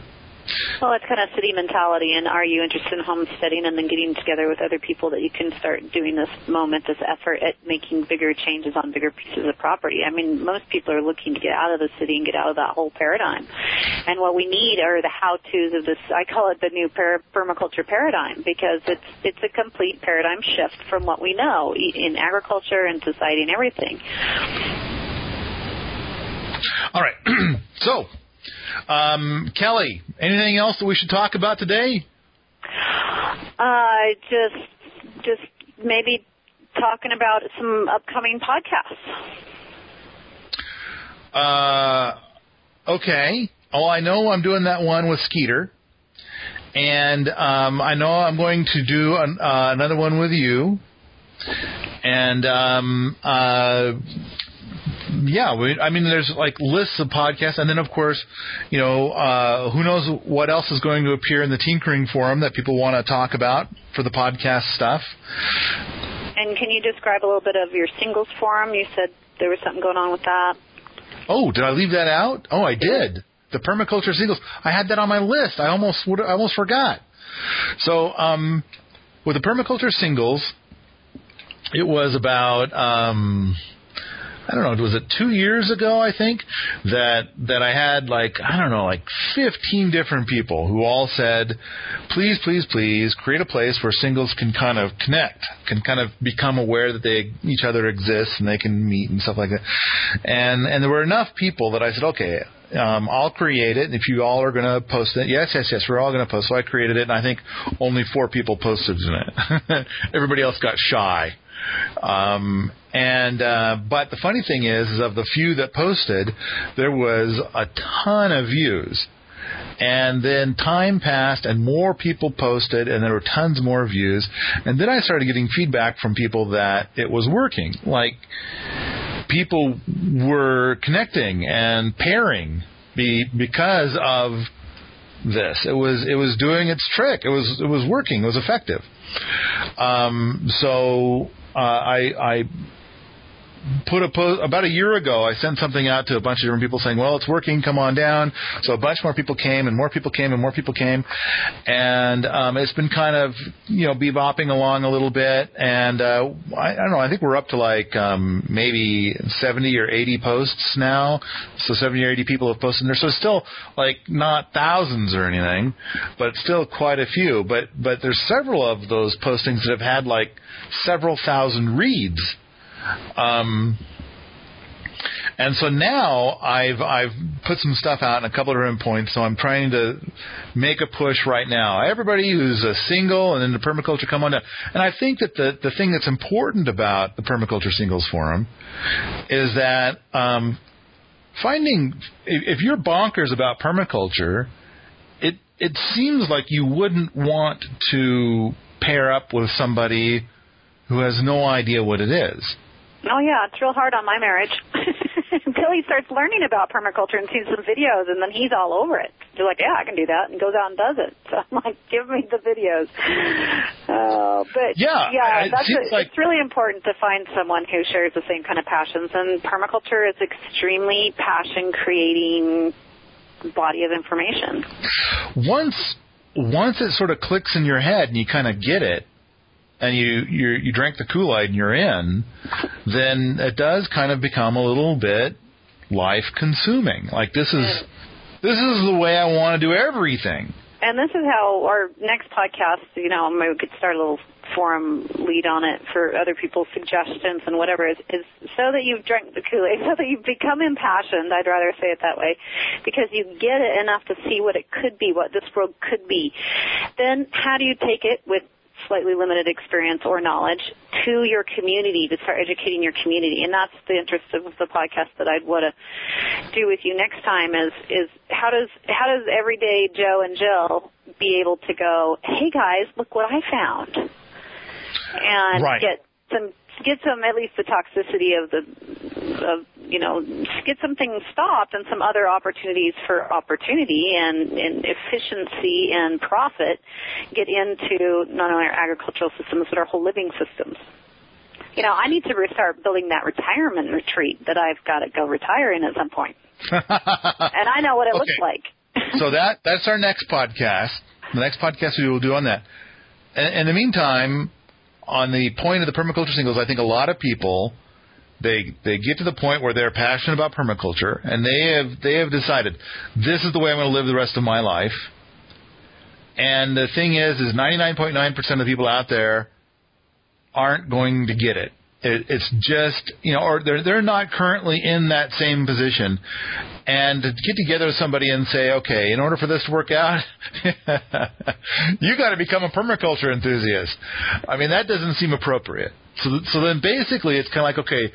well, it's kind of city mentality, and are you interested in homesteading and then getting together with other people that you can start doing this moment, this effort at making bigger changes on bigger pieces of property? I mean, most people are looking to get out of the city and get out of that whole paradigm. And what we need are the how-tos of this. I call it the new per- permaculture paradigm because it's it's a complete paradigm shift from what we know in agriculture and society and everything. All right. so um, Kelly, anything else that we should talk about today? Uh, just, just maybe talking about some upcoming podcasts. Uh, okay. Oh, I know I'm doing that one with Skeeter, and um, I know I'm going to do an, uh, another one with you, and um, uh, yeah, we, I mean, there's like lists of podcasts, and then of course, you know, uh, who knows what else is going to appear in the Tinkering Forum that people want to talk about for the podcast stuff. And can you describe a little bit of your singles forum? You said there was something going on with that. Oh, did I leave that out? Oh, I did. The permaculture singles. I had that on my list. I almost would. I almost forgot. So, um, with the permaculture singles, it was about. Um, I don't know, was it two years ago? I think that that I had like I don't know, like fifteen different people who all said, "Please, please, please, create a place where singles can kind of connect, can kind of become aware that they each other exists and they can meet and stuff like that." And and there were enough people that I said, "Okay, um, I'll create it. And if you all are going to post it, yes, yes, yes, we're all going to post. So I created it, and I think only four people posted in it. Everybody else got shy. Um, and uh, but the funny thing is, is of the few that posted, there was a ton of views. And then time passed and more people posted and there were tons more views. And then I started getting feedback from people that it was working. Like people were connecting and pairing be, because of this. It was it was doing its trick. It was it was working. It was effective. Um, so Uh, I, I put a post about a year ago. I sent something out to a bunch of different people saying, "Well, it's working. Come on down." So a bunch more people came, and more people came, and more people came, and um, it's been kind of you know bebopping along a little bit. And uh, I, I don't know. I think we're up to like um, maybe seventy or eighty posts now. So seventy or eighty people have posted there. So it's still like not thousands or anything, but still quite a few. But but there's several of those postings that have had like several thousand reads. Um, and so now I've I've put some stuff out in a couple of different points. So I'm trying to make a push right now. Everybody who's a single and into permaculture, come on down. And I think that the the thing that's important about the permaculture singles forum is that um, finding if, if you're bonkers about permaculture, it it seems like you wouldn't want to pair up with somebody who has no idea what it is. Oh yeah, it's real hard on my marriage. Until he starts learning about permaculture and sees some videos, and then he's all over it. He's like, "Yeah, I can do that," and goes out and does it. So I'm like, "Give me the videos." Uh, but Yeah, yeah, it that's seems a, like- it's really important to find someone who shares the same kind of passions. And permaculture is extremely passion-creating body of information. once once it sort of clicks in your head and you kind of get it and you you you drink the Kool-Aid and you're in, then it does kind of become a little bit life consuming. Like this is this is the way I want to do everything. And this is how our next podcast, you know, maybe we could start a little forum lead on it for other people's suggestions and whatever is, is so that you've drank the Kool-Aid, so that you've become impassioned, I'd rather say it that way, because you get it enough to see what it could be, what this world could be. Then how do you take it with slightly limited experience or knowledge to your community to start educating your community and that's the interest of the podcast that I'd want to do with you next time is is how does how does everyday Joe and Jill be able to go hey guys look what I found and Right. get some get some at least the toxicity of the of you know get some things stopped and some other opportunities for opportunity and, and efficiency and profit get into not only our agricultural systems but our whole living systems. You know, I need to start building that retirement retreat that I've got to go retire in at some point. point, and I know what it looks like. so that that's our next podcast. The next podcast we will do on that. And in the meantime, on the point of the permaculture singles, I think a lot of people they they get to the point where they're passionate about permaculture and they have they have decided this is the way I'm going to live the rest of my life. And the thing is, is 99.9% of the people out there aren't going to get it. It. It's just you know, or they're they're not currently in that same position. And to get together with somebody and say, okay, in order for this to work out, you got to become a permaculture enthusiast. I mean, that doesn't seem appropriate. So, so then basically, it's kind of like, okay,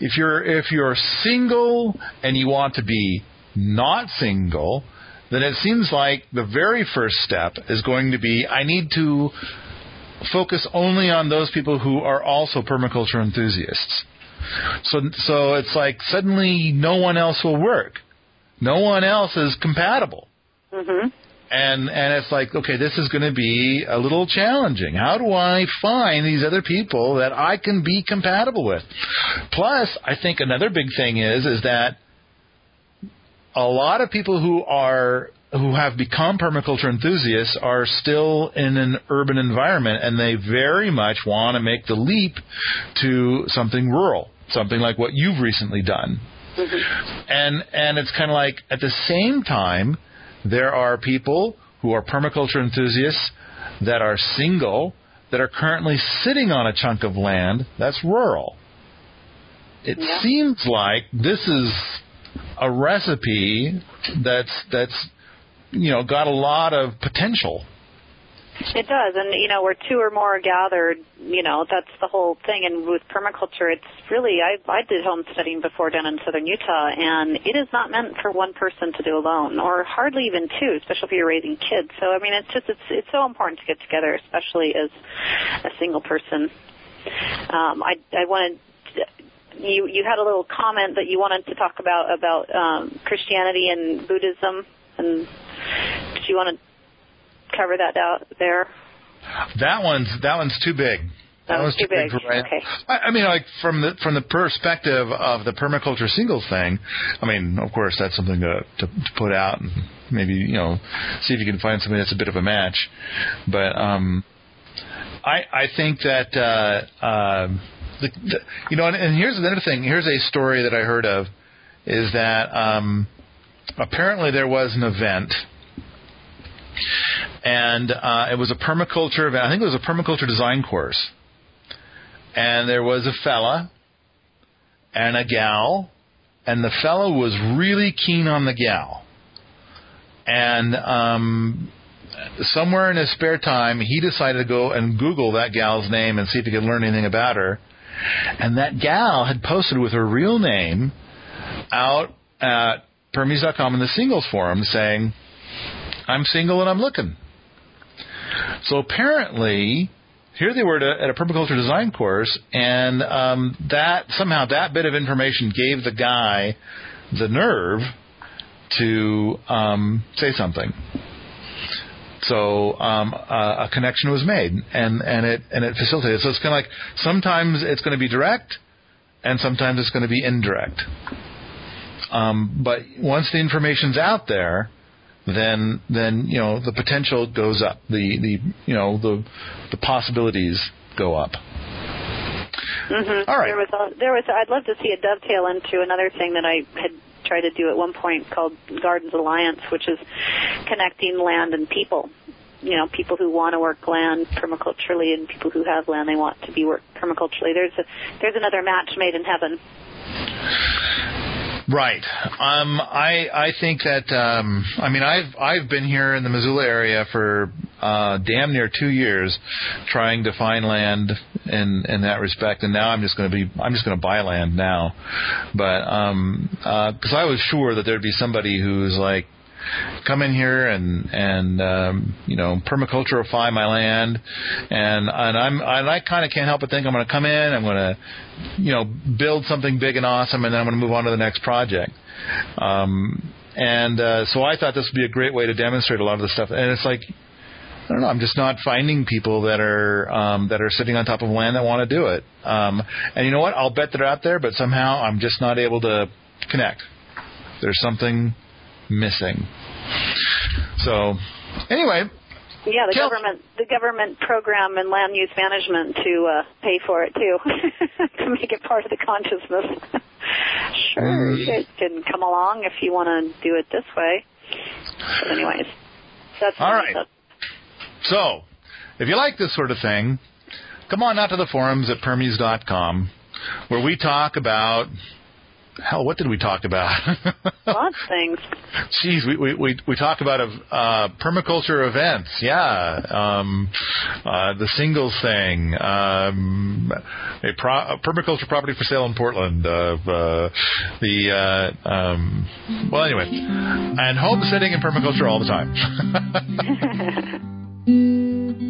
if you're if you're single and you want to be not single, then it seems like the very first step is going to be I need to focus only on those people who are also permaculture enthusiasts. So so it's like suddenly no one else will work. No one else is compatible. Mhm. And and it's like okay, this is going to be a little challenging. How do I find these other people that I can be compatible with? Plus, I think another big thing is is that a lot of people who are who have become permaculture enthusiasts are still in an urban environment and they very much want to make the leap to something rural, something like what you've recently done. Mm-hmm. And and it's kind of like at the same time there are people who are permaculture enthusiasts that are single that are currently sitting on a chunk of land that's rural. It Yeah. seems like this is a recipe that's that's you know got a lot of potential. It does, and you know, where two or more are gathered, you know, that's the whole thing. And with permaculture, it's really I I did homesteading before down in southern Utah, and it is not meant for one person to do alone, or hardly even two, especially if you're raising kids. So I mean, it's just it's it's so important to get together, especially as a single person. Um, I I wanted. You you had a little comment that you wanted to talk about about um, Christianity and Buddhism, and did you want to cover that out there? That one's that one's too big. That, was, too big. Okay. I, I mean, like from the from the perspective of the permaculture singles thing. I mean, of course, that's something to, to to put out and maybe you know see if you can find something that's a bit of a match. But um, I I think that uh, uh, the, the you know, and, and here's another thing. Here's a story that I heard of is that um, apparently there was an event and uh, it was a permaculture event. I think it was a permaculture design course, and there was a fella and a gal, and the fella was really keen on the gal, and um, somewhere in his spare time, he decided to go and Google that gal's name and see if he could learn anything about her, and that gal had posted with her real name out at Permies.com in the singles forum saying, I'm single and I'm looking. So apparently, here they were at a, a permaculture design course, and um, that somehow that bit of information gave the guy the nerve to um, say something. So um, uh, a connection was made, and and it and it facilitated. So it's kind of like sometimes it's going to be direct, and sometimes it's going to be indirect. Um, but once the information's out there, then then you know the potential goes up. The the you know the the possibilities go up. Mm-hmm. All right. There was a, there was. I'd love to see a dovetail into another thing that I had tried to do at one point called Gardens Alliance, which is connecting land and people. You know, people who want to work land permaculturally and people who have land they want to be worked permaculturally. There's a there's another match made in heaven. Right. Um, I I think that um, I mean I've I've been here in the Missoula area for uh, damn near two years, trying to find land in in that respect, and now I'm just going to be I'm just going to buy land now, but um, because uh, I was sure that there'd be somebody who's like come in here and and um, you know permaculturify my land, and and I'm and I kind of can't help but think I'm going to come in, I'm going to you know build something big and awesome, and then I'm going to move on to the next project. Um, and uh, so I thought this would be a great way to demonstrate a lot of the stuff, and it's like. I don't know. I'm just not finding people that are um, that are sitting on top of land that want to do it. Um, and you know what? I'll bet they're out there, but somehow I'm just not able to connect. There's something missing. So, anyway. Yeah, the Kel- government the government program and land use management to uh, pay for it too, to make it part of the consciousness. sure, Mm. you can come along if you want to do it this way. But anyways, that's All right. stuff. So, if you like this sort of thing, come on out to the forums at Permies.com, where we talk about. Hell, what did we talk about? Lots of things. Jeez, we, we, we, we talk about uh, permaculture events, yeah, um, uh, the singles thing, um, a, pro- a permaculture property for sale in Portland, uh, uh, the uh, um, well, anyway, and homesteading and permaculture all the time.